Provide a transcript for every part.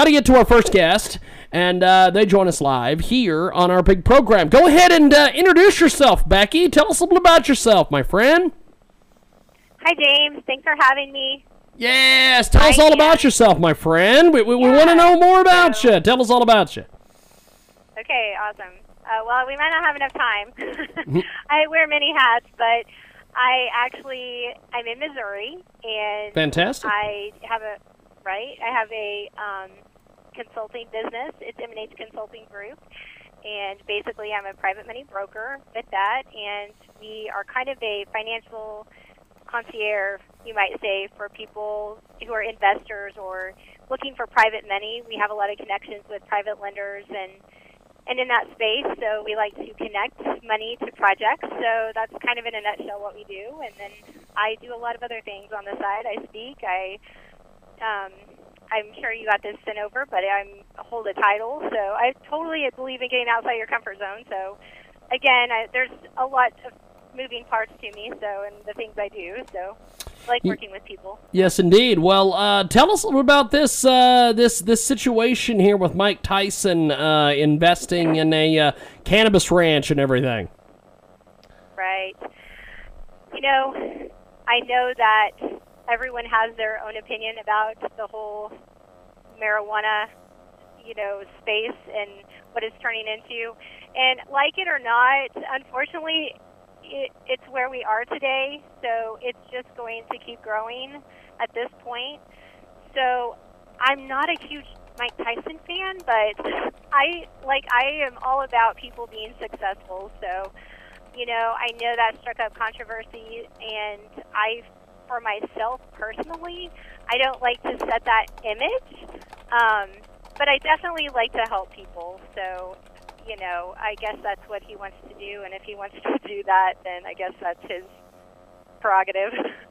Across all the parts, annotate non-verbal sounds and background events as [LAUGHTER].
got to get to our first guest, and uh, they join us live here on our big program. Go ahead and uh, introduce yourself, Becky. Tell us a little about yourself, my friend. Hi, James. Thanks for having me. Yes, tell us all about yourself, my friend. We, we, we want to know more about you. Tell us all about you. Okay, awesome. Uh, well, we might not have enough time. Mm-hmm. [LAUGHS] I wear many hats, but I actually I'm in Missouri, and Fantastic. I have a right. I have a um, consulting business. It's Emanates Consulting Group, and basically I'm a private money broker with that, and we are kind of a financial concierge, you might say, for people who are investors or looking for private money. We have a lot of connections with private lenders and and in that space, so we like to connect money to projects. So that's kind of in a nutshell what we do. And then I do a lot of other things on the side. I speak. I um, I'm sure you got this sent over, but I'm hold a title. So I totally believe in getting outside your comfort zone. So again, I, there's a lot of moving parts to me. So and the things I do. So I like working with people. Yes, indeed. Well, uh, tell us a little about this uh, this this situation here with Mike Tyson uh, investing in a uh, cannabis ranch and everything. Right. You know, I know that everyone has their own opinion about the whole marijuana, you know, space and what it's turning into. And like it or not, unfortunately, it, it's where we are today. So it's just going to keep growing at this point. So I'm not a huge Mike Tyson fan, but I like I am all about people being successful. So you know, I know that struck up controversy, and I, for myself personally, I don't like to set that image, um, but I definitely like to help people. So, you know, I guess that's what he wants to do, and if he wants to [LAUGHS] do that, then I guess that's his prerogative. [LAUGHS]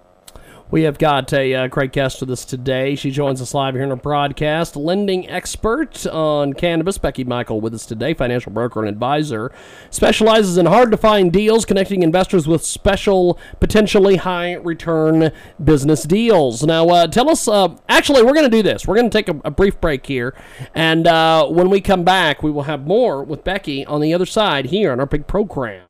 We have got a uh, great guest with us today. She joins us live here in our broadcast. Lending expert on cannabis, Becky Michael, with us today. Financial broker and advisor, specializes in hard to find deals, connecting investors with special, potentially high return business deals. Now, uh, tell us. Uh, actually, we're going to do this. We're going to take a, a brief break here, and uh, when we come back, we will have more with Becky on the other side here on our big program.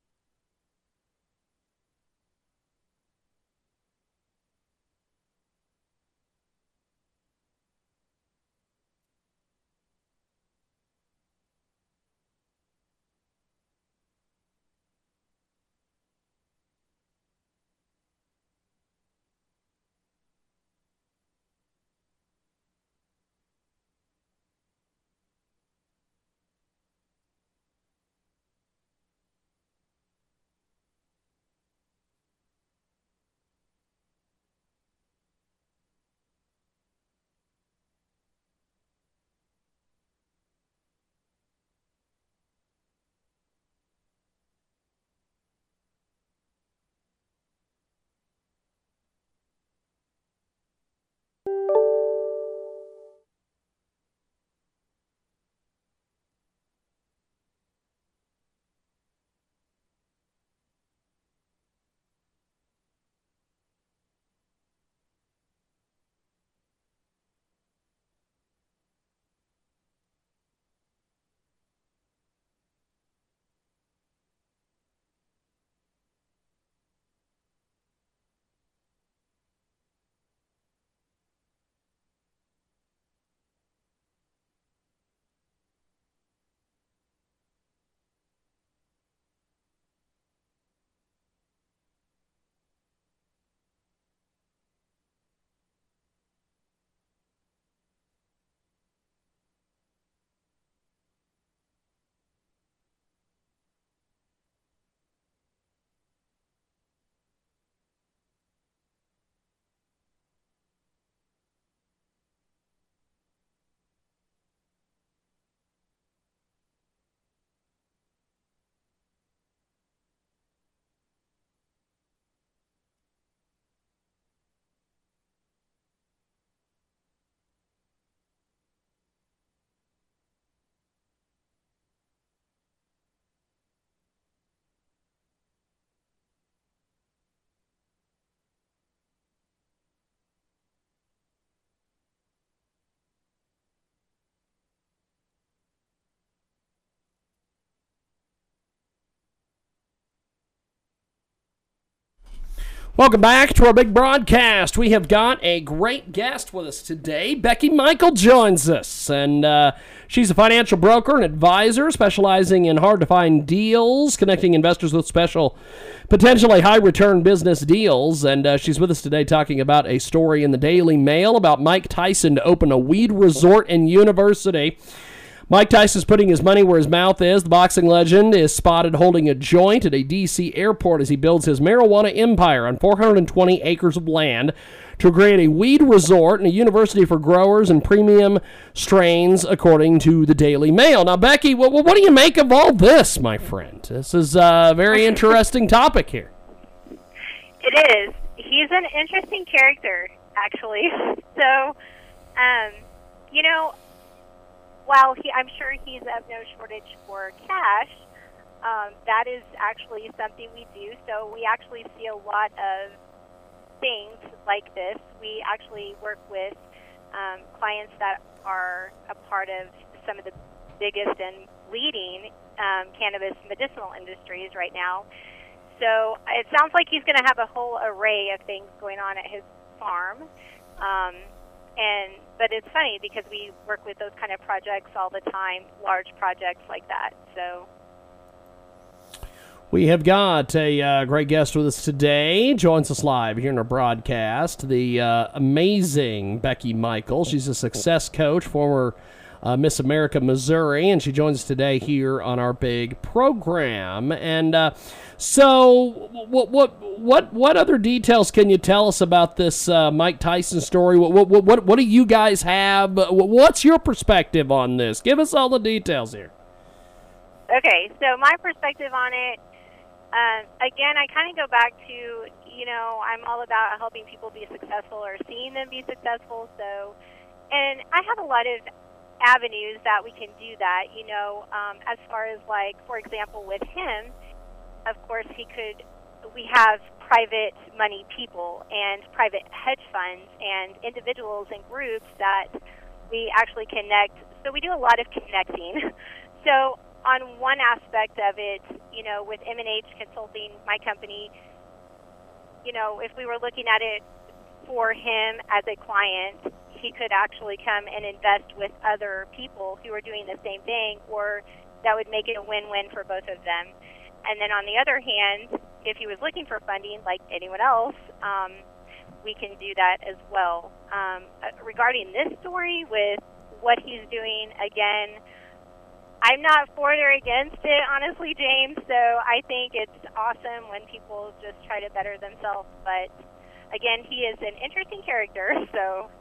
Welcome back to our big broadcast. We have got a great guest with us today. Becky Michael joins us, and uh, she's a financial broker and advisor specializing in hard to find deals, connecting investors with special, potentially high return business deals. And uh, she's with us today talking about a story in the Daily Mail about Mike Tyson to open a weed resort and university. Mike Tyson's putting his money where his mouth is. The boxing legend is spotted holding a joint at a D.C. airport as he builds his marijuana empire on 420 acres of land to create a weed resort and a university for growers and premium strains, according to the Daily Mail. Now, Becky, what, what do you make of all this, my friend? This is a very interesting [LAUGHS] topic here. It is. He's an interesting character, actually. [LAUGHS] So, um, you know, while he, I'm sure he's of no shortage for cash, um, that is actually something we do. So we actually see a lot of things like this. We actually work with um, clients that are a part of some of the biggest and leading um, cannabis medicinal industries right now. So it sounds like he's going to have a whole array of things going on at his farm. Um, and but it's funny because we work with those kind of projects all the time, large projects like that. So we have got a uh, great guest with us today. Joins us live here in our broadcast. The uh, amazing Becky Michael. She's a success coach, former uh, Miss America Missouri, and she joins us today here on our big program. And uh, so, what what what what other details can you tell us about this uh, Mike Tyson story? What, what what what do you guys have? What's your perspective on this? Give us all the details here. Okay, so my perspective on it. Um, again, I kind of go back to, you know, I'm all about helping people be successful or seeing them be successful. So, and I have a lot of avenues that we can do that. You know, um, as far as like, for example, with him, of course, he could. We have private money people and private hedge funds and individuals and groups that we actually connect. So we do a lot of connecting. [LAUGHS] so on one aspect of it, you know, with M&H Consulting, my company, you know, if we were looking at it for him as a client, he could actually come and invest with other people who are doing the same thing, or that would make it a win-win for both of them. And then on the other hand, if he was looking for funding like anyone else, um, we can do that as well. Um, uh, regarding this story with what he's doing, again, I'm not for or against it, honestly, James. So I think it's awesome when people just try to better themselves. But again, he is an interesting character, [LAUGHS] so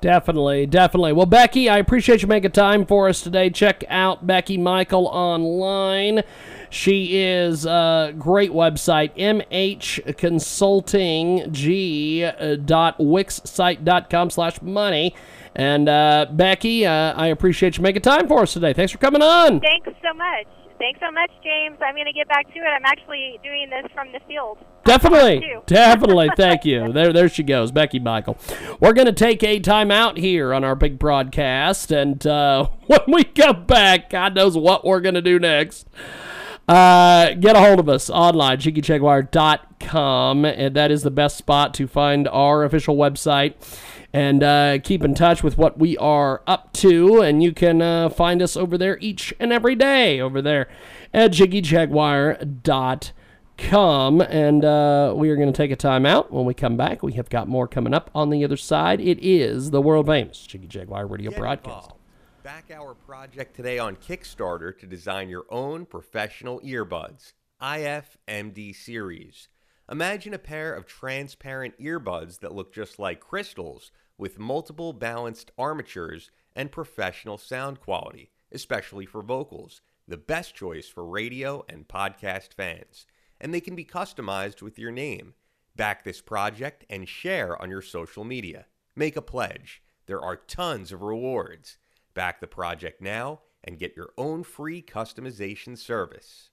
Definitely, definitely. Well, Becky, I appreciate you making time for us today. Check out Becky Michael online. She is a great website, mhconsulting.wixsite.com slash money. And uh, Becky, uh, I appreciate you making time for us today. Thanks for coming on. Thanks so much. Thanks so much, James. I'm going to get back to it. I'm actually doing this from the field. Definitely, [LAUGHS] definitely. Thank you. There, there she goes, Becky Michael. We're going to take a time out here on our big broadcast, and uh, [LAUGHS] when we come back, God knows what we're going to do next. Uh, get a hold of us online, jiggyjaguar.com, and that is the best spot to find our official website and uh, keep in touch with what we are up to. And you can uh, find us over there each and every day over there at jiggyjaguar.com. And uh, we are going to take a time out. When we come back, we have got more coming up on the other side. It is the world famous Jiggy Jaguar radio Get broadcast. Involved. Back our project today on Kickstarter to design your own professional earbuds. IFMD series. Imagine a pair of transparent earbuds that look just like crystals with multiple balanced armatures and professional sound quality, especially for vocals, the best choice for radio and podcast fans. And they can be customized with your name. Back this project and share on your social media. Make a pledge. There are tons of rewards. Back the project now and get your own free customization service.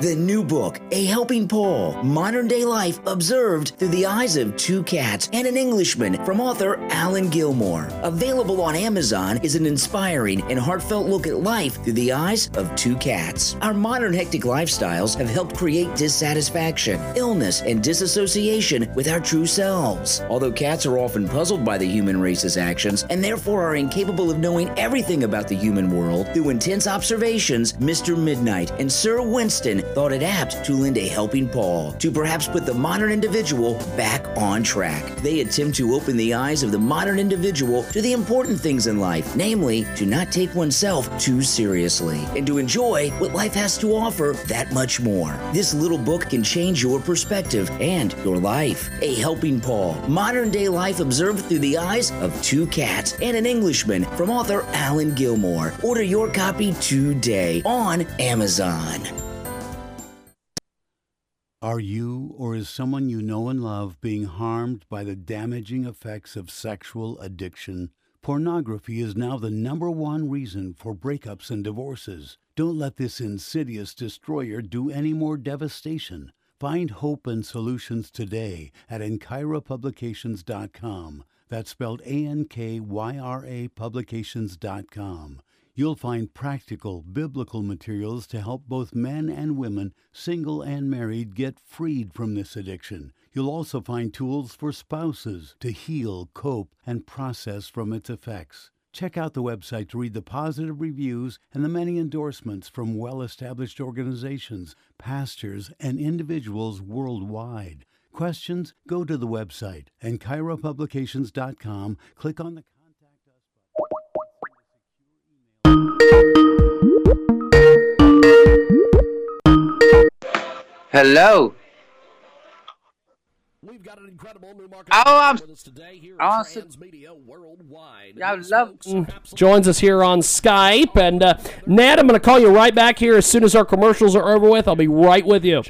The new book, A Helping Paw Modern Day Life Observed Through the Eyes of Two Cats and an Englishman from author Alan Gilmore. Available on Amazon is an inspiring and heartfelt look at life through the eyes of two cats. Our modern hectic lifestyles have helped create dissatisfaction, illness, and disassociation with our true selves. Although cats are often puzzled by the human race's actions and therefore are incapable of knowing everything about the human world, through intense observations, Mr. Midnight and Sir Winston thought it apt to lend a helping paw to perhaps put the modern individual back on track. They attempt to open the eyes of the modern individual to the important things in life, namely, to not take oneself too seriously and to enjoy what life has to offer that much more. This little book can change your perspective and your life. A Helping Paw Modern Day Life Observed Through the Eyes of Two Cats and an Englishman from author Alan Gilmore. Order your copy today on Amazon. Are you or is someone you know and love being harmed by the damaging effects of sexual addiction? Pornography is now the number one reason for breakups and divorces. Don't let this insidious destroyer do any more devastation. Find hope and solutions today at AnkyraPublications.com. That's spelled A N K Y R A Publications.com. You'll find practical biblical materials to help both men and women, single and married, get freed from this addiction. You'll also find tools for spouses to heal, cope, and process from its effects. Check out the website to read the positive reviews and the many endorsements from well established organizations, pastors, and individuals worldwide. Questions? Go to the website AnkyraPublications.com. Click on the Hello. We've got an incredible new market. Oh, I'm- with us today here I at want to- Transmedia Worldwide. I love- folks are absolutely- Joins us here on Skype, and uh, Ned, I'm going to call you right back here as soon as our commercials are over with. I'll be right with you.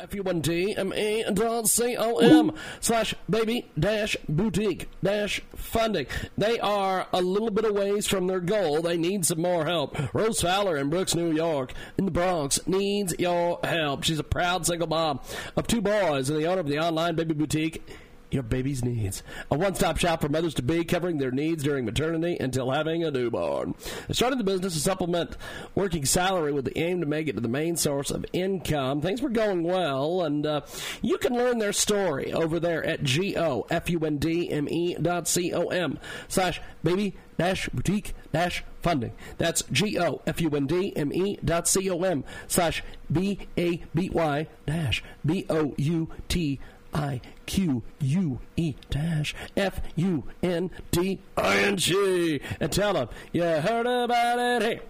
Check out F-U-N-D-M-E dot C-O-M slash baby dash boutique dash funding. They are a little bit of ways from their goal. They need some more help. Rose Fowler in Brooks, New York, in the Bronx, needs your help. She's a proud single mom of two boys and the owner of the online baby boutique your baby's needs. A one stop shop for mothers to be, covering their needs during maternity until having a newborn. They started the business to supplement working salary with the aim to make it to the main source of income. Things were going well, and uh, you can learn their story over there at G-O-F-U-N-D-M-E dot C-O-M slash baby dash boutique dash funding. That's G-O-F-U-N-D-M-E dot C-O-M slash B-A-B-Y dash B-O-U-T I Q U E dash F U N D I N G and tell them you heard about it here.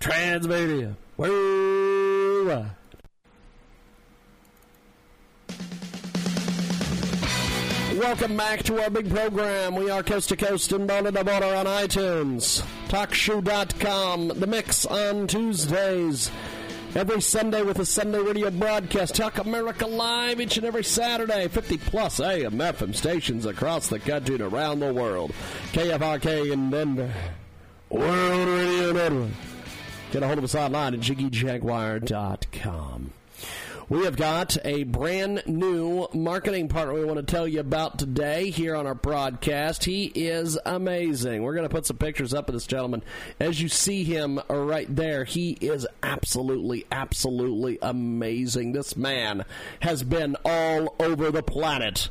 Transmedia. Worldwide. Welcome back to our big program. We are coast to coast and border to border on iTunes, TalkShoe.com, The Mix on Tuesdays. Every Sunday with a Sunday radio broadcast. Talk America Live each and every Saturday. 50 plus AM FM stations across the country and around the world. KFRK in Denver. World Radio Network. Get a hold of us online at JiggyJaguar.com. We have got a brand new marketing partner we want to tell you about today here on our broadcast. He is amazing. We're going to put some pictures up of this gentleman. As you see him right there, he is absolutely, absolutely amazing. This man has been all over the planet.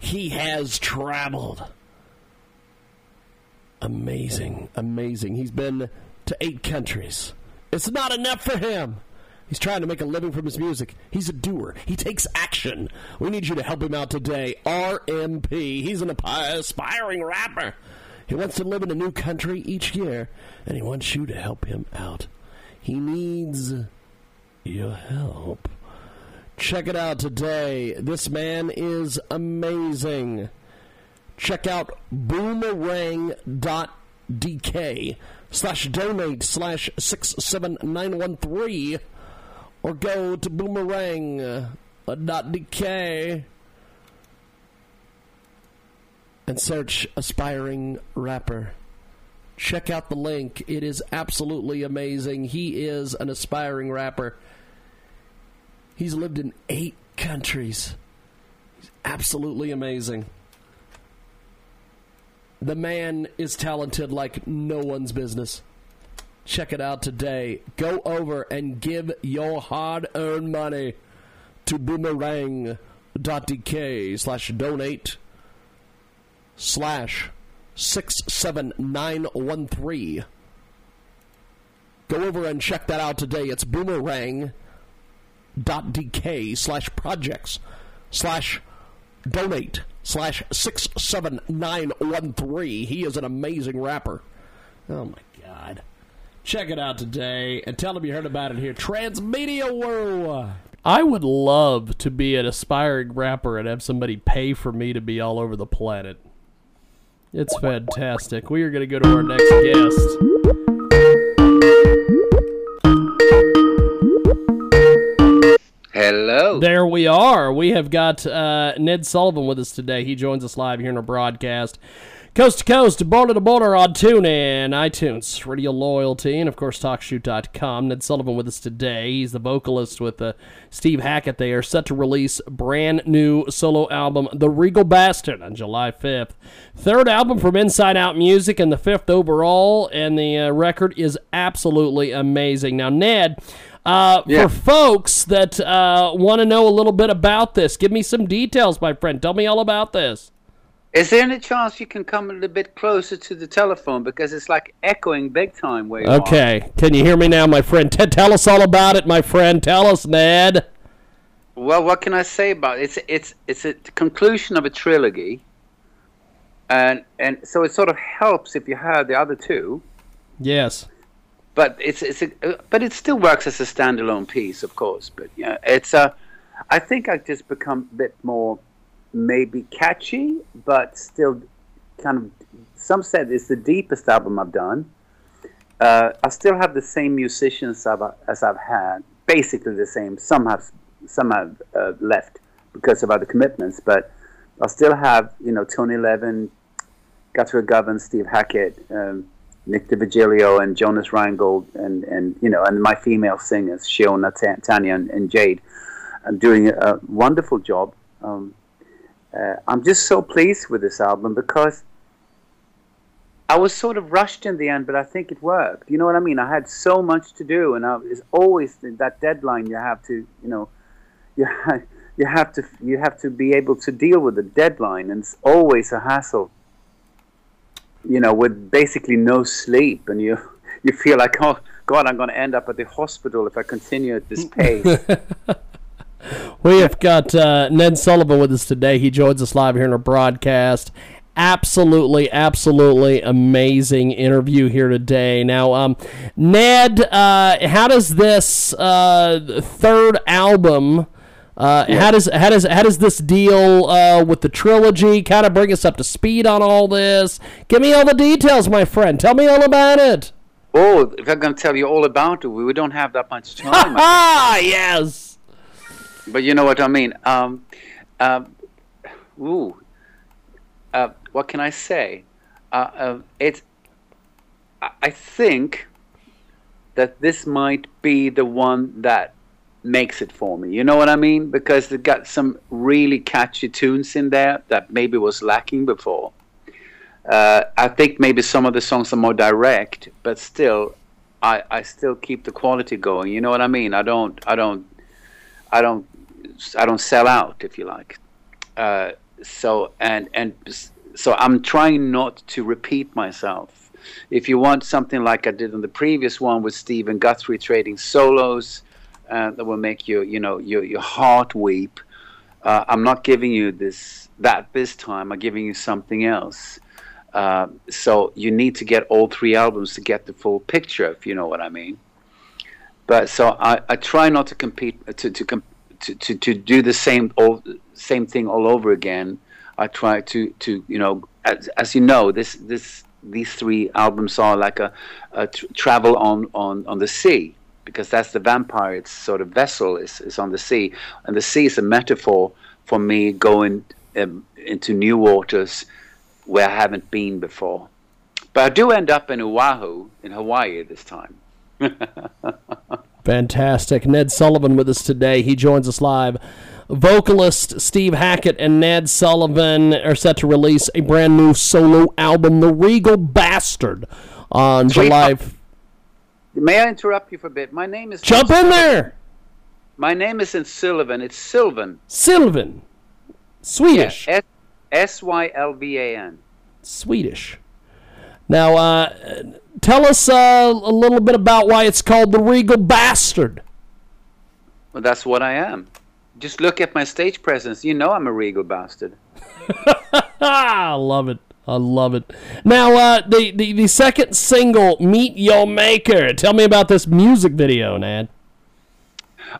He has traveled. Amazing, amazing. He's been to eight countries. It's not enough for him. He's trying to make a living from his music. He's a doer. He takes action. We need you to help him out today. RMP. He's an aspiring rapper. He wants to live in a new country each year, and he wants you to help him out. He needs your help. Check it out today. This man is amazing. Check out boomerang.dk slash donate slash 67913 or go to boomerang.dk and search aspiring rapper. Check out the link. It is absolutely amazing. He is an aspiring rapper. He's lived in eight countries. He's absolutely amazing. The man is talented like no one's business. Check it out today. Go over and give your hard earned money to boomerang.dk slash donate slash 67913. Go over and check that out today. It's boomerang.dk slash projects slash donate slash 67913. He is an amazing rapper. Oh my God. Check it out today and tell them you heard about it here. Transmedia World. I would love to be an aspiring rapper and have somebody pay for me to be all over the planet. It's fantastic. We are going to go to our next guest. Hello. There we are. We have got uh, Ned Sullivan with us today. He joins us live here in our broadcast. Coast to coast, border to border on TuneIn, iTunes, Radio Loyalty, and of course TalkShoe.com. Ned Sullivan with us today. He's the vocalist with uh, Steve Hackett. They are set to release brand new solo album, The Regal Bastard, on July 5th. Third album from Inside Out Music and the fifth overall, and the uh, record is absolutely amazing. Now, Ned, uh, Yeah. for folks that uh, want to know a little bit about this, give me some details, my friend. Tell me all about this. Is there any chance you can come a little bit closer to the telephone because it's like echoing big time where you are? Okay, can you hear me now, my friend? T- tell us all about it, my friend. Tell us, Ned. Well, what can I say about it? It's it's it's a conclusion of a trilogy, and and so it sort of helps if you have the other two, Yes. but it's it's a, uh, but it still works as a standalone piece, of course. But yeah, it's a. I think I've just become a bit more maybe catchy, but still kind of. Some said it's the deepest album I've done. Uh, I still have the same musicians I've, as I've had, basically the same. Some have some have uh, left because of other commitments, but I still have you know Tony Levin, Guthrie Govan, Steve Hackett, um, Nick D'Virgilio, and Jonas Reingold, and and you know and my female singers Shiona, Ta- Tanya, and, and Jade, are doing a wonderful job. Um, uh, I'm just so pleased with this album because I was sort of rushed in the end, but I think it worked. You know what I mean? I had so much to do, and I, it's always that deadline you have to, you know, [LAUGHS] you ha- you have to you have to be able to deal with the deadline, and it's always a hassle. You know, with basically no sleep, and you [LAUGHS] you feel like, oh God, I'm going to end up at the hospital if I continue at this [LAUGHS] pace. We have got uh, Ned Sullivan with us today. He joins us live here in our broadcast. Absolutely, absolutely amazing interview here today. Now, um, Ned, uh, how does this uh, third album? Uh, How does how does how does this deal uh, with the trilogy? Kind of bring us up to speed on all this. Give me all the details, my friend. Tell me all about it. oh, if I'm going to tell you all about it, we don't have that much [LAUGHS] time. Ah, yes. But you know what I mean. Um, um, ooh, uh, what can I say? Uh, uh, it's. I I think that this might be the one that makes it for me. You know what I mean? Because it got some really catchy tunes in there that maybe was lacking before. Uh, I think maybe some of the songs are more direct, but still, I, I still keep the quality going. You know what I mean? I don't I don't I don't I don't sell out if you like. Uh, so and and so I'm trying not to repeat myself. If you want something like I did in the previous one with Stephen Guthrie trading solos uh, that will make you you know your your heart weep, uh, I'm not giving you this that this time. I'm giving you something else. Uh, so you need to get all three albums to get the full picture, if you know what I mean but so I, I try not to compete to to, com- to to to do the same all same thing all over again. I try to to you know as, as you know this this these three albums are like a, a tr- travel on, on on the sea because that's the vampire's sort of vessel is, is on the sea and the sea is a metaphor for me going um, into new waters where I haven't been before. But I do end up in Oahu in Hawaii this time. [LAUGHS] Fantastic. Ned Sullivan with us today. He joins us live. Vocalist Steve Hackett and Ned Sullivan are set to release a brand new solo album, The Regal Bastard, on Sweet. July. May I interrupt you for a bit? My name is Jump in there! My name isn't Sullivan. It's Sylvan. Sylvan. Swedish. S Y L V A N. Swedish. Now, uh, tell us uh, a little bit about why it's called The Regal Bastard. Well, that's what I am. Just look at my stage presence. You know I'm a regal bastard. [LAUGHS] I love it. I love it. Now, uh, the, the, the second single, Meet Your Maker. Tell me about this music video, Nad.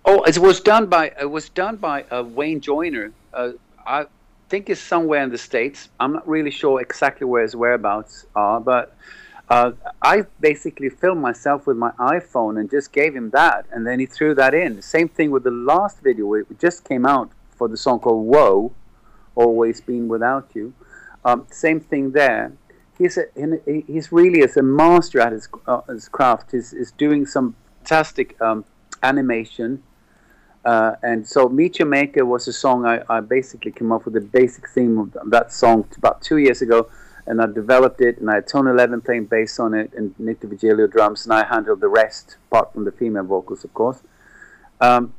Oh, it was done by it was done by uh, Wayne Joyner. Uh, I think it's somewhere in the states. I'm not really sure exactly where his whereabouts are, but uh, I basically filmed myself with my iPhone and just gave him that, and then he threw that in. Same thing with the last video. It just came out for the song called "Whoa," always been without you. Um, same thing there. He's a, he's really a master at his uh, his craft. He's, is doing some fantastic um, animation. Uh, and so Meet Your Maker was a song I, I basically came up with the basic theme of that song about two years ago. And I developed it, and I had Tony Levin playing bass on it, and Nick D'Virgilio drums, and I handled the rest, apart from the female vocals, of course. Um,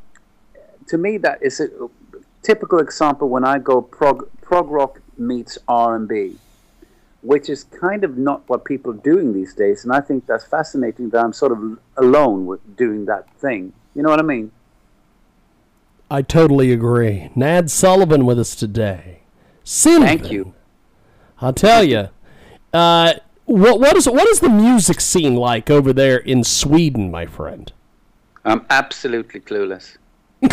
to me, that is a typical example when I go prog, prog rock meets R&B, which is kind of not what people are doing these days. And I think that's fascinating that I'm sort of alone with doing that thing. You know what I mean? I totally agree. Nad Sullivan with us today. Sylvan. Thank you. I'll tell you. Uh, what what is what is the music scene like over there in Sweden, my friend? I'm absolutely clueless. [LAUGHS]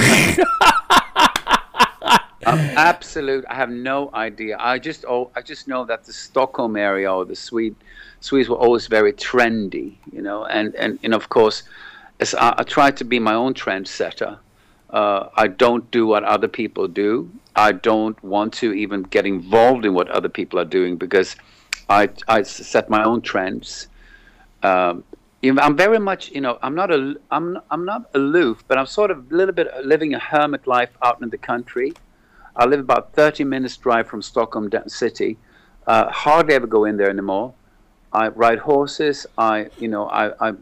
I'm absolute. I have no idea. I just oh, I just know that the Stockholm area or the Swede Swedes were always very trendy, you know, and and, and of course, as I, I try to be my own trendsetter. Uh, I don't do what other people do. I don't want to even get involved in what other people are doing because I I set my own trends. Um, I'm very much, you know, I'm not a, I'm, I'm not aloof, but I'm sort of a little bit living a hermit life out in the country. I live about 30 minutes drive from Stockholm city. Uh, hardly ever go in there anymore. I ride horses. I, you know, I, I,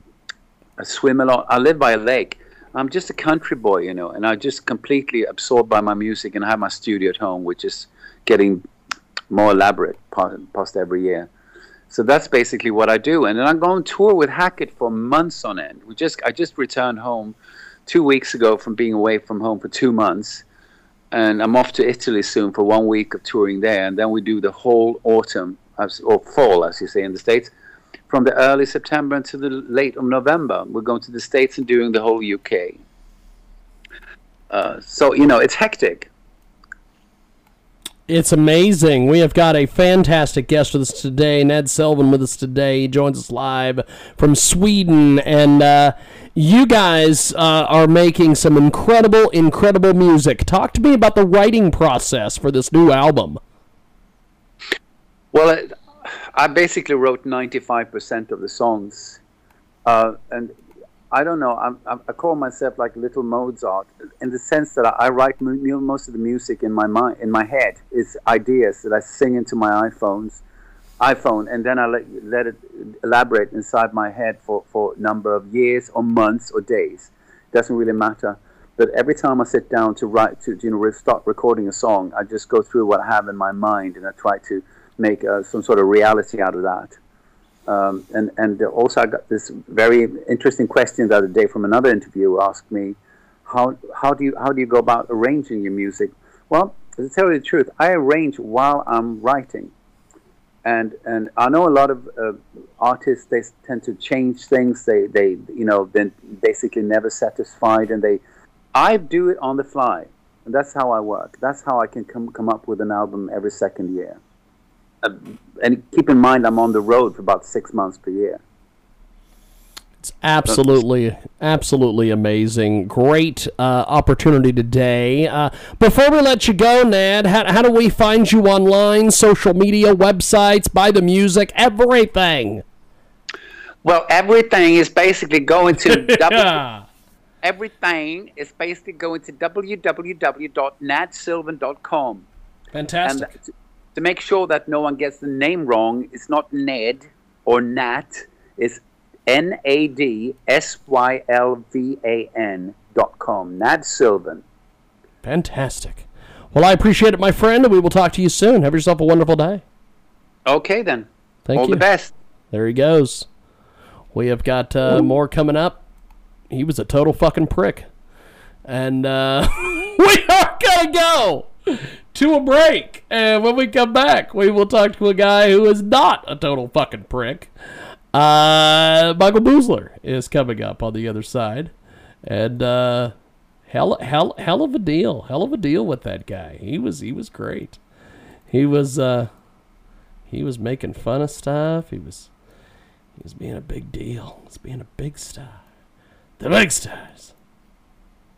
I swim a lot. I live by a lake. I'm just a country boy, you know, and I'm just completely absorbed by my music. And I have my studio at home, which is getting more elaborate past, every year. So that's basically what I do, and then I go on tour with Hackett for months on end. We just I just returned home two weeks ago from being away from home for two months, and I'm off to Italy soon for one week of touring there, and then we do the whole autumn or fall, as you say in the states, from the early September until the late of November. We're going to the states and doing the whole UK. Uh, so you know it's hectic. It's amazing. We have got a fantastic guest with us today, Ned Sullivan with us today. He joins us live from Sweden, and uh, you guys uh, are making some incredible, incredible music. Talk to me about the writing process for this new album. Well, I basically wrote 95% of the songs. Uh, and I don't know, I'm, I call myself like little Mozart in the sense that I, write most of the music in my mind, in my head. It's ideas that I sing into my iPhones, iPhone, and then I let, let it elaborate inside my head for, for a number of years or months or days. Doesn't really matter. But every time I sit down to write, to you know, start recording a song, I just go through what I have in my mind and I try to make uh, some sort of reality out of that. Um, and and also I got this very interesting question the other day from another interviewer asked me, how how do you how do you go about arranging your music? Well, to tell you the truth, I arrange while I'm writing, and and I know a lot of uh, artists they tend to change things. They they you know then basically never satisfied, and they I do it on the fly, and that's how I work. That's how I can come come up with an album every second year. Uh, and keep in mind, I'm on the road for about six months per year. It's absolutely, absolutely amazing. Great uh, opportunity today. Uh, before we let you go, Nad, how, how do we find you online, social media, websites, buy the music, everything? Well, everything is basically going to [LAUGHS] w- everything is basically going to www.nadsylvan.com. Fantastic. And to make sure that no one gets the name wrong, it's not Ned or Nat. It's N A D S Y L V A N dot com. Nad Sylvan. Fantastic. Well, I appreciate it, my friend, and we will talk to you soon. Have yourself a wonderful day. Okay, then. Thank All you. All the best. There he goes. We have got uh, more coming up. He was a total fucking prick. And uh, [LAUGHS] we are going to go to a break. And when we come back, we will talk to a guy who is not a total fucking prick. Uh, Michael Boozler is coming up on the other side. And uh, hell, hell, hell of a deal. Hell of a deal with that guy. He was, he was great. He was, uh, he was making fun of stuff. He was he was being a big deal. He was being a big star. The big stars.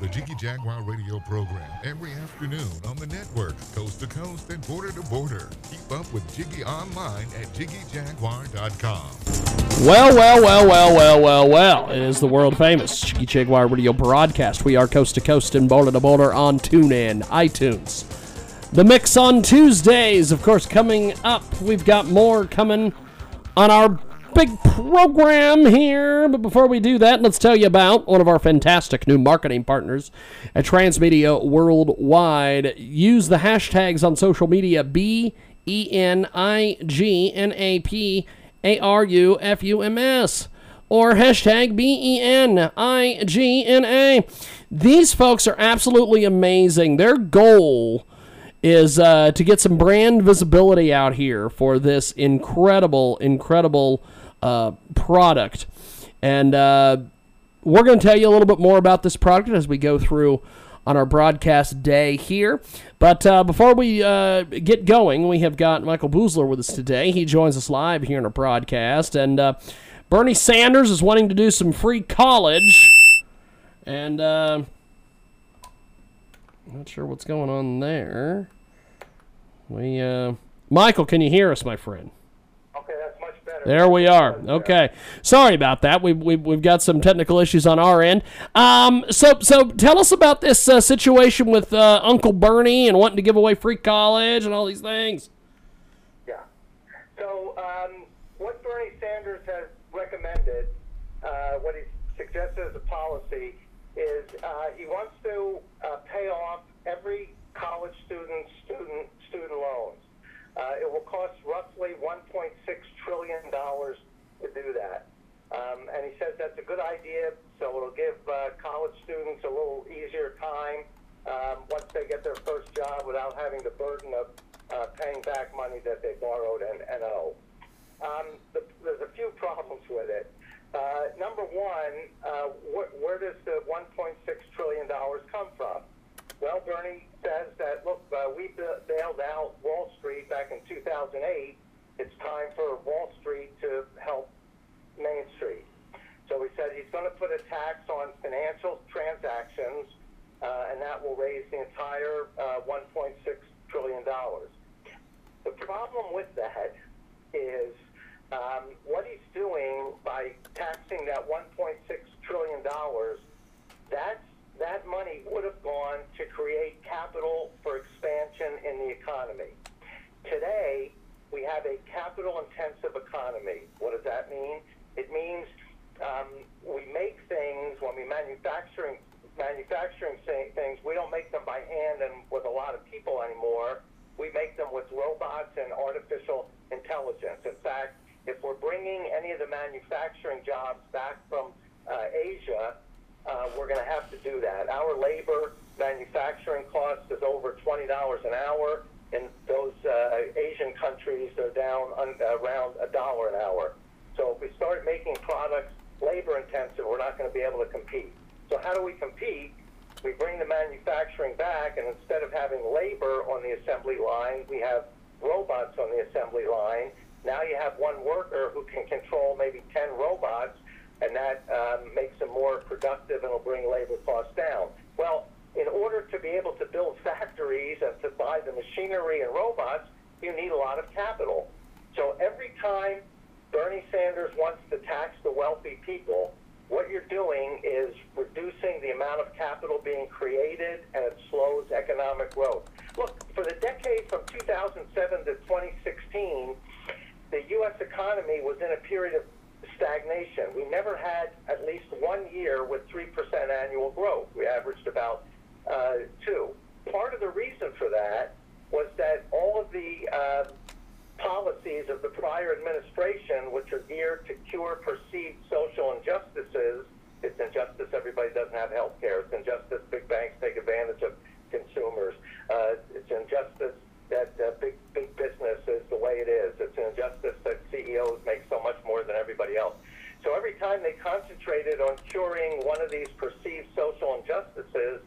The Jiggy Jaguar radio program every afternoon on the network, coast to coast and border to border. Keep up with Jiggy online at jiggyjaguar.com. Well, well, well, well, well, well, well. It is the world famous Jiggy Jaguar radio broadcast. We are coast to coast and border to border on TuneIn, iTunes, The mix on Tuesdays, of course, coming up. We've got more coming on our big program here. But before we do that, let's tell you about one of our fantastic new marketing partners at Transmedia Worldwide. Use the hashtags on social media B E N I G N A P A R U F U M S or hashtag B E N I G N A. These folks are absolutely amazing. Their goal is uh, to get some brand visibility out here for this incredible, incredible uh, product. And uh, we're going to tell you a little bit more about this product as we go through on our broadcast day here. But uh, before we uh, get going, we have got Michael Busler with us today. He joins us live here in our broadcast. And uh, Bernie Sanders is wanting to do some free college. And uh, not sure what's going on there. We, uh, Michael, can you hear us, my friend? Okay, that's much better. There we are. Okay, sorry about that. We've we've, we've got some technical issues on our end. Um, so so tell us about this uh, situation with uh, Uncle Bernie and wanting to give away free college and all these things. Yeah. So um, what Bernie Sanders has recommended, uh, what he suggested as a policy, is uh, he wants to uh, pay off every college student's student student loans. Uh, it will cost roughly 1.6 trillion dollars to do that, um, and he says that's a good idea. So it'll give uh, college students a little easier time um, once they get their first job without having the burden of uh, paying back money that they borrowed and, and owe. Um, the, there's a few problems with it. Uh, number one, uh, wh- where does the 1.6 trillion dollars come from? Well, Bernie says that look, uh, we ba- bailed out Wall Street back in 2008. It's time for Wall Street to help Main Street. So he said he's going to put a tax on financial transactions, uh, and that will raise the entire uh, 1.6 trillion dollars. The problem with that is um, what he's doing by taxing that 1.6 trillion dollars. That's that money would have gone to create capital for expansion in the economy. Today, we have a capital-intensive economy. What does that mean? It means um, we make things when we manufacturing manufacturing things. We don't make them by hand and with a lot of people anymore. We make them with robots and artificial intelligence. In fact, if we're bringing any of the manufacturing jobs back from uh, Asia, uh, we're going to have to do that. Our labor manufacturing cost is over $20 an hour. In those uh, Asian countries, they're down un- around a dollar an hour. So if we start making products labor intensive, we're not going to be able to compete. So how do we compete? We bring the manufacturing back, and instead of having labor on the assembly line, we have robots on the assembly line. Now you have one worker who can control maybe 10 robots, and that um, makes them more productive and will bring labor costs down. Well, in order to be able to build factories and to buy the machinery and robots, you need a lot of capital. So every time Bernie Sanders wants to tax the wealthy people, what you're doing is reducing the amount of capital being created and it slows economic growth. Look, for the decade from 2007 to 2016, the U.S. economy was in a period of stagnation. We never had at least one year with 3% annual growth. We averaged about uh, two. Part of the reason for that was that all of the uh, policies of the prior administration, which are geared to cure perceived social injustices, it's injustice everybody doesn't have health care. It's injustice big banks take advantage of consumers. Uh, it's injustice that uh, big big business is the way it is. It's an injustice that CEOs make so much more than everybody else. So every time they concentrated on curing one of these perceived social injustices,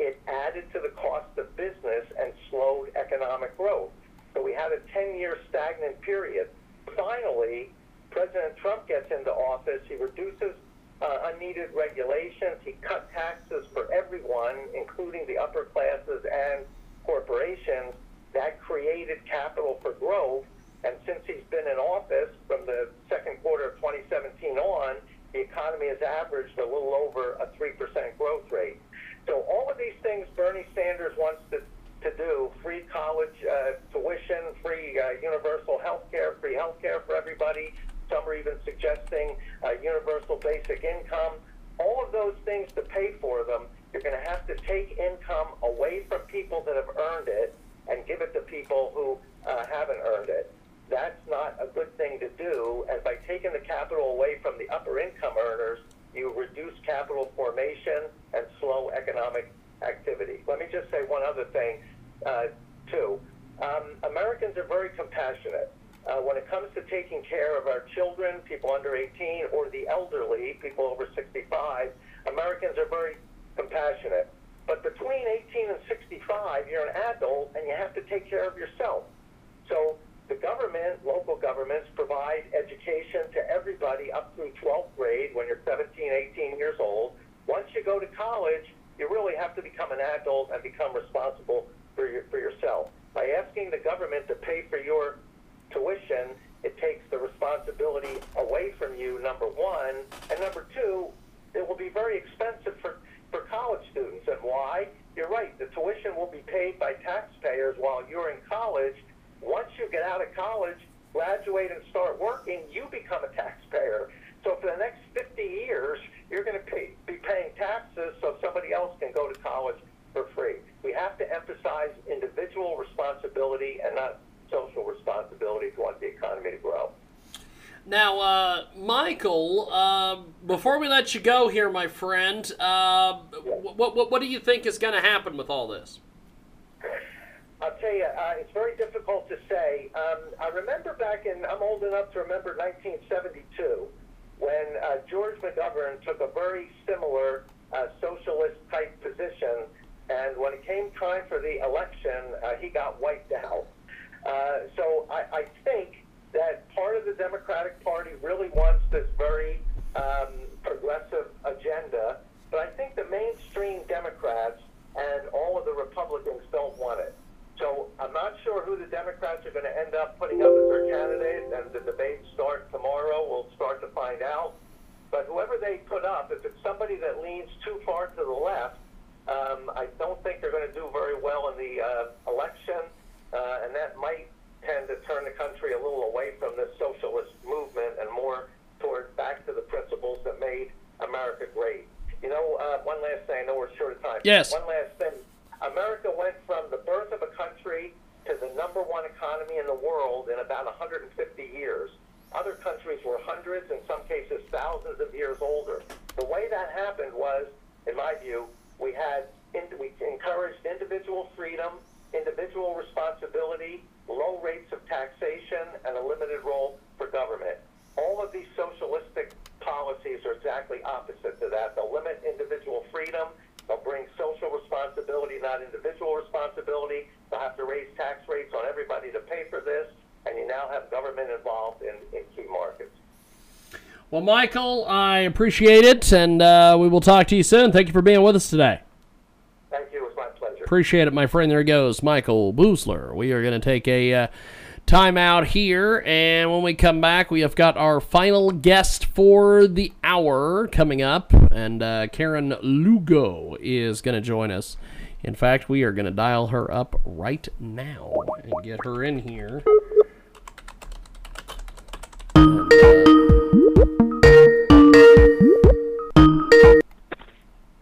it added to the cost of business and slowed economic growth. So we had a 10-year stagnant period. Finally, President Trump gets into office. He reduces uh, unneeded regulations. He cut taxes for everyone, including the upper classes and corporations. That created capital for growth. And since he's been in office Michael, uh, before we let you go here, my friend, uh, what, what, what do you think is going to happen with all this? I'll tell you, uh, it's very difficult to say. Um, I remember back in, I'm old enough to remember 1972 when uh, George McGovern took a very similar uh, socialist type position, and when it came time for the election, uh, he got wiped out. Uh, so I, I think part of the Democratic Party really wants this very um, progressive agenda, but I think the mainstream Democrats and all of the Republicans don't want it. So I'm not sure who the Democrats are going to end up putting up as their candidate, and the debates start tomorrow. We'll start to find out. But whoever they put up, if it's somebody that leans too far to the left, um, I don't think they're going to do very well in the uh, election, uh, and that might tend to turn the country a little away from this socialist movement and more toward back to the principles that made America great. You know, uh, one last thing. I know we're short of time. Yes. One last thing. America went from the birth of a country to the number one economy in the world in about 150 years. Other countries were hundreds, in some cases thousands of years older. The way that happened was, in my view, we had we encouraged individual freedom, individual responsibility, low rates of taxation, and a limited role for government. All of these socialistic policies are exactly opposite to that. They'll limit individual freedom. They'll bring social responsibility, not individual responsibility. They'll have to raise tax rates on everybody to pay for this, and you now have government involved in, in key markets. Well, Michael, I appreciate it, and uh, we will talk to you soon. Thank you for being with us today. Thank you. It was my pleasure. Appreciate it, my friend. There he goes, Michael Busler. We are going to take a uh, time out here, and when we come back, we have got our final guest for the hour coming up, and uh, Karen Lugo is going to join us. In fact, we are going to dial her up right now and get her in here.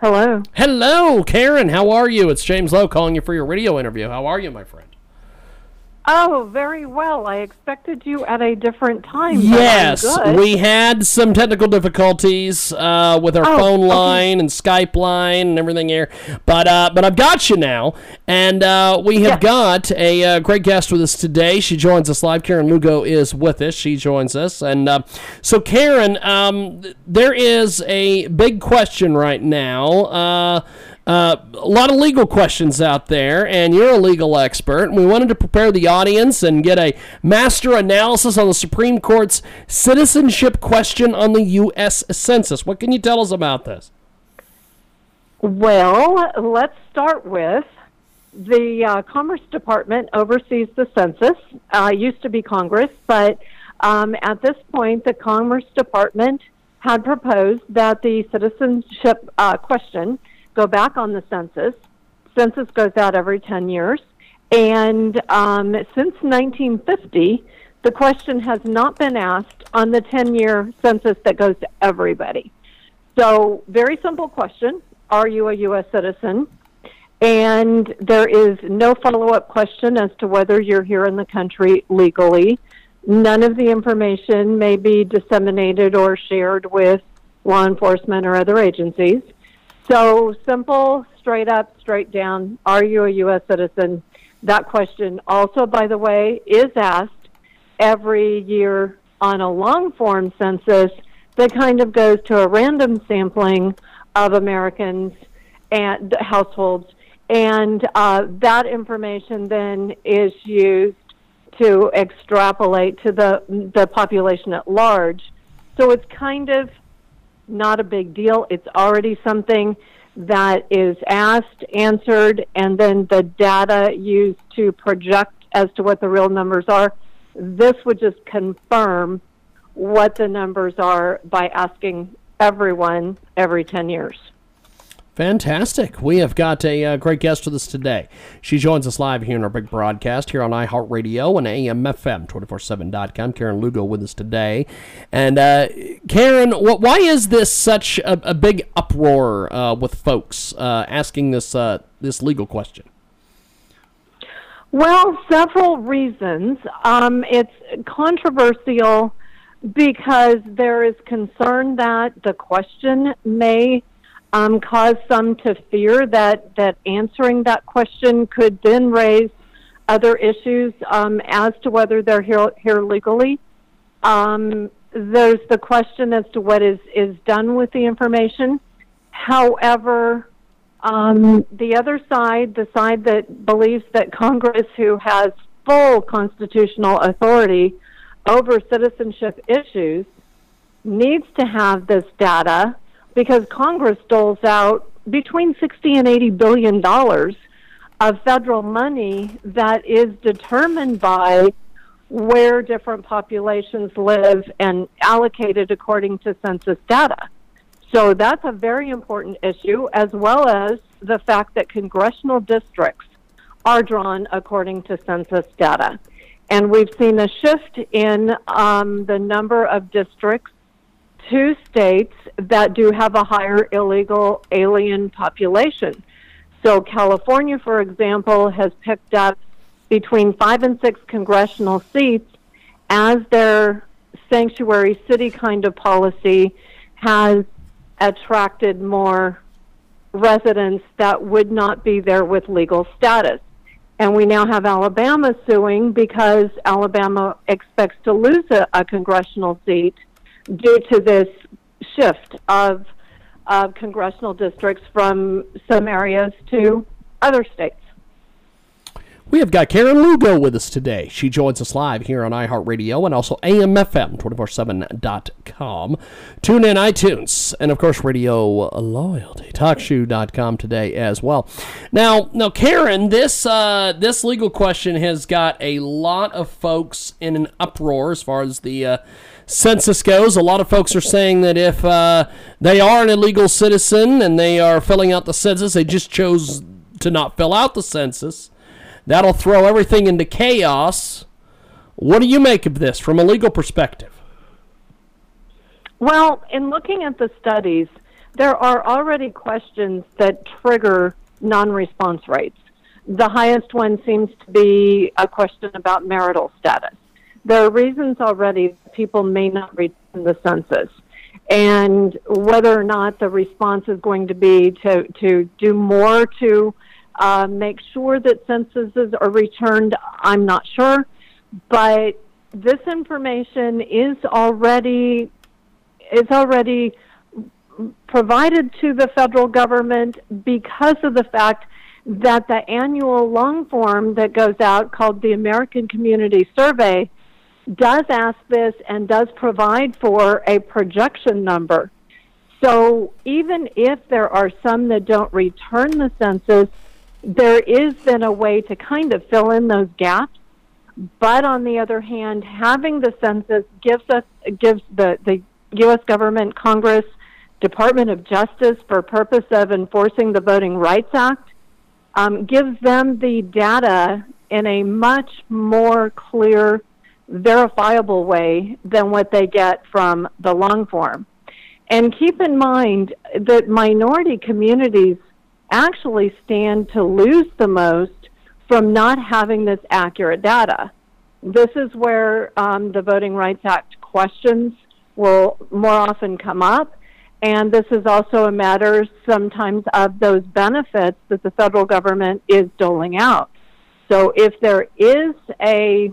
Hello. Hello, Karen. How are you? It's James Lowe calling you for your radio interview. How are you, my friend? Oh, very well. I expected you at a different time. Yes, we had some technical difficulties uh, with our Oh, phone okay. line and Skype line and everything here, but uh, but I've got you now, and uh, we have got a uh, great guest with us today. She joins us live. Karen Lugo is with us. She joins us, and uh, so Karen, um, there is a big question right now. Uh, a lot of legal questions out there, and you're a legal expert. And we wanted to prepare the audience and get a master analysis on the Supreme Court's citizenship question on the U.S. Census. What can you tell us about this? Well, let's start with the uh, Commerce Department oversees the census. Uh, used to be Congress, but um, at this point, the Commerce Department had proposed that the citizenship uh, question go back on the census. census goes out every 10 years. And um, since 1950, the question has not been asked on the 10 year census that goes to everybody. So, very simple question Are you a U.S. citizen? And there is no follow up question as to whether you're here in the country legally. None of the information may be disseminated or shared with law enforcement or other agencies. So, simple, straight up, straight down Are you a U.S. citizen? That question, also, by the way, is asked every year on a long form census that kind of goes to a random sampling of Americans and households. And uh, that information then is used to extrapolate to the, the population at large. So it's kind of not a big deal. It's already something that is asked, answered, and then the data used to project as to what the real numbers are. This would just confirm what the numbers are by asking everyone every 10 years. Fantastic. We have got a uh, great guest with us today. She joins us live here in our big broadcast here on iHeartRadio and AMFM247.com. Karen Lugo with us today. And uh, Karen, wh- why is this such a, a big uproar uh, with folks uh, asking this, uh, this legal question? Well, several reasons. Um, it's controversial because there is concern that the question may um, cause some to fear that, that answering that question could then raise other issues um, as to whether they're here, here legally. Um, there's the question as to what is, is done with the information. However, um, the other side, the side that believes that Congress, who has full constitutional authority over citizenship issues, needs to have this data because Congress doles out between 60 and 80 billion dollars of federal money that is determined by where different populations live and allocated according to census data. So that's a very important issue, as well as the fact that congressional districts are drawn according to census data. And we've seen a shift in um, the number of districts to states that do have a higher illegal alien population. So, California, for example, has picked up between five and six congressional seats as their sanctuary city kind of policy has attracted more residents that would not be there with legal status. And we now have Alabama suing because Alabama expects to lose a, a congressional seat due to this shift of, congressional districts from some areas to other states. We have got Karen Lugo with us today. She joins us live here on iHeartRadio and also AMFM247.com. Tune in iTunes and, of course, Radio Loyalty, TalkShoe.com today as well. Now, now, Karen, this, uh, this legal question has got a lot of folks in an uproar as far as the. Uh, census goes. A lot of folks are saying that if uh, they are an illegal citizen and they are filling out the census, they just chose to not fill out the census. That'll throw everything into chaos. What do you make of this from a legal perspective? Well, in looking at the studies, there are already questions that trigger non response rates. The highest one seems to be a question about marital status there are reasons already people may not return the census. And whether or not the response is going to be to, to do more to uh, make sure that censuses are returned, I'm not sure. But this information is already is already provided to the federal government because of the fact that the annual long form that goes out called the American Community Survey does ask this and does provide for a projection number. So even if there are some that don't return the census, there is then a way to kind of fill in those gaps. But on the other hand, having the census gives us gives the, the US government, Congress, Department of Justice for purpose of enforcing the Voting Rights Act um, gives them the data in a much more clear, verifiable way than what they get from the long form. And keep in mind that minority communities actually stand to lose the most from not having this accurate data. This is where um, the Voting Rights Act questions will more often come up. And this is also a matter sometimes of those benefits that the federal government is doling out. So if there is a,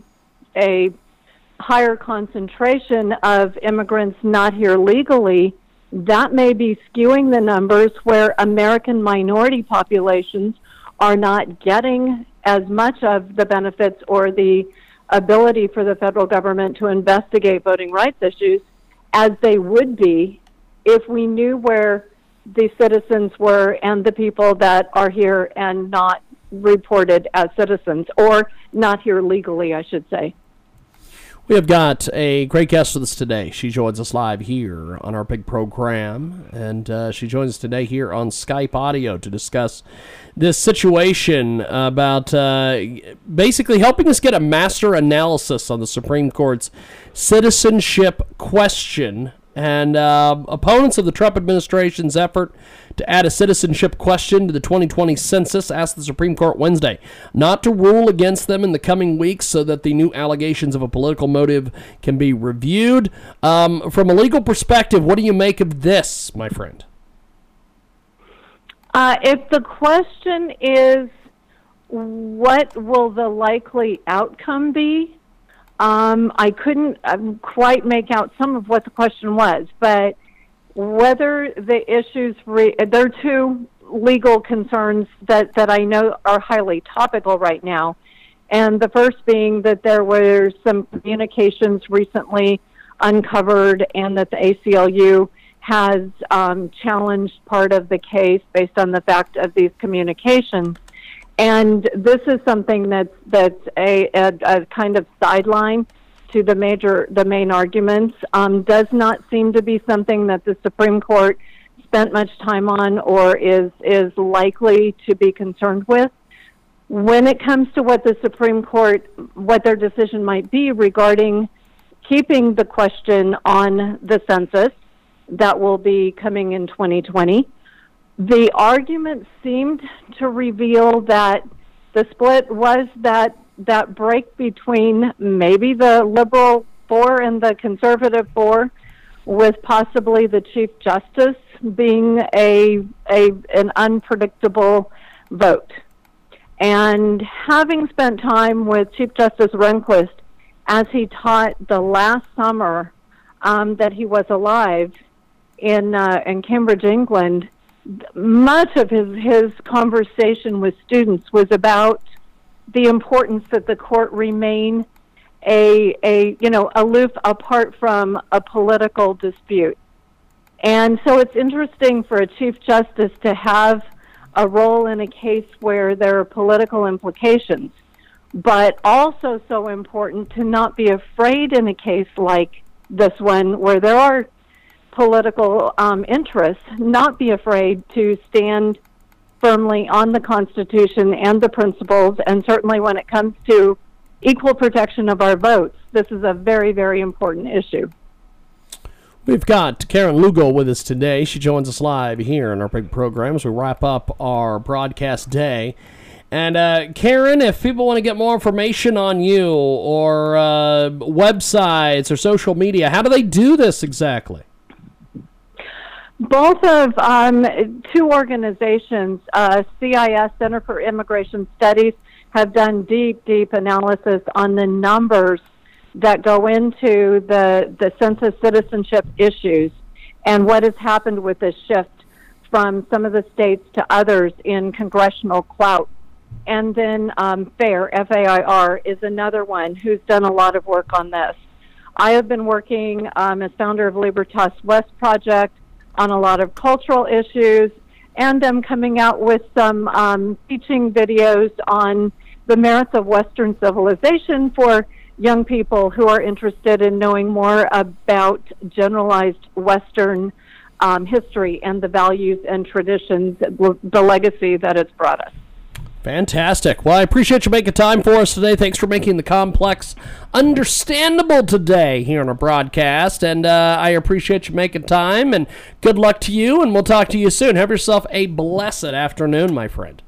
a higher concentration of immigrants not here legally, that may be skewing the numbers where American minority populations are not getting as much of the benefits or the ability for the federal government to investigate voting rights issues as they would be if we knew where the citizens were and the people that are here and not reported as citizens or not here legally, I should say. We have got a great guest with us today. She joins us live here on our big program, and uh, she joins us today here on Skype audio to discuss this situation about uh, basically helping us get a master analysis on the Supreme Court's citizenship question and uh, opponents of the Trump administration's effort to add a citizenship question to the 2020 census asked the Supreme Court Wednesday not to rule against them in the coming weeks so that the new allegations of a political motive can be reviewed. Um, from a legal perspective, what do you make of this, my friend? Uh, if the question is, what will the likely outcome be? Um, I couldn't um, quite make out some of what the question was, but whether the issues re- there are two legal concerns that, that I know are highly topical right now. And the first being that there were some communications recently uncovered and that the ACLU has um, challenged part of the case based on the fact of these communications. And this is something that's that's a, a, a kind of sideline to the major the main arguments. Um, does not seem to be something that the Supreme Court spent much time on or is is likely to be concerned with. When it comes to what the Supreme Court what their decision might be regarding keeping the question on the census that will be coming in 2020 the argument seemed to reveal that the split was that that break between maybe the liberal four and the conservative four, with possibly the chief justice being a a an unpredictable vote. And having spent time with Chief Justice Rehnquist as he taught the last summer um, that he was alive in uh, in Cambridge, England, much of his, his conversation with students was about the importance that the court remain a, a you know aloof apart from a political dispute. And so it's interesting for a chief justice to have a role in a case where there are political implications, but also so important to not be afraid in a case like this one where there are political um, interests, not be afraid to stand firmly on the Constitution and the principles, and certainly when it comes to equal protection of our votes, this is a very, very important issue. We've got Karen Lugo with us today. She joins us live here in our big program as we wrap up our broadcast day. And uh, Karen, if people want to get more information on you or uh, websites or social media, how do they do this exactly? Both of um, two organizations, uh, CIS, Center for Immigration Studies, have done deep, deep analysis on the numbers that go into the, the census citizenship issues and what has happened with this shift from some of the states to others in congressional clout. And then um, FAIR, F A I R, is another one who's done a lot of work on this. I have been working um, as founder of Libertas West Project on a lot of cultural issues, and I'm coming out with some um, teaching videos on the merits of Western civilization for young people who are interested in knowing more about generalized Western um, history and the values and traditions, the legacy that it's brought us. Fantastic. Well, I appreciate you making time for us today. Thanks for making the complex understandable today here on our broadcast. And uh, I appreciate you making time. And good luck to you. And we'll talk to you soon. Have yourself a blessed afternoon, my friend.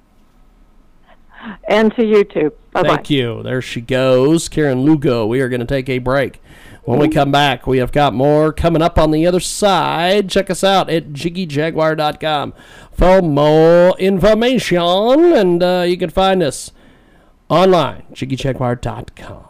And to you too. Bye-bye. Thank you. There she goes, Karen Lugo. We are going to take a break. When we come back, we have got more coming up on the other side. Check us out at jiggyjaguar.com for more information, and uh, you can find us online, jiggyjaguar.com.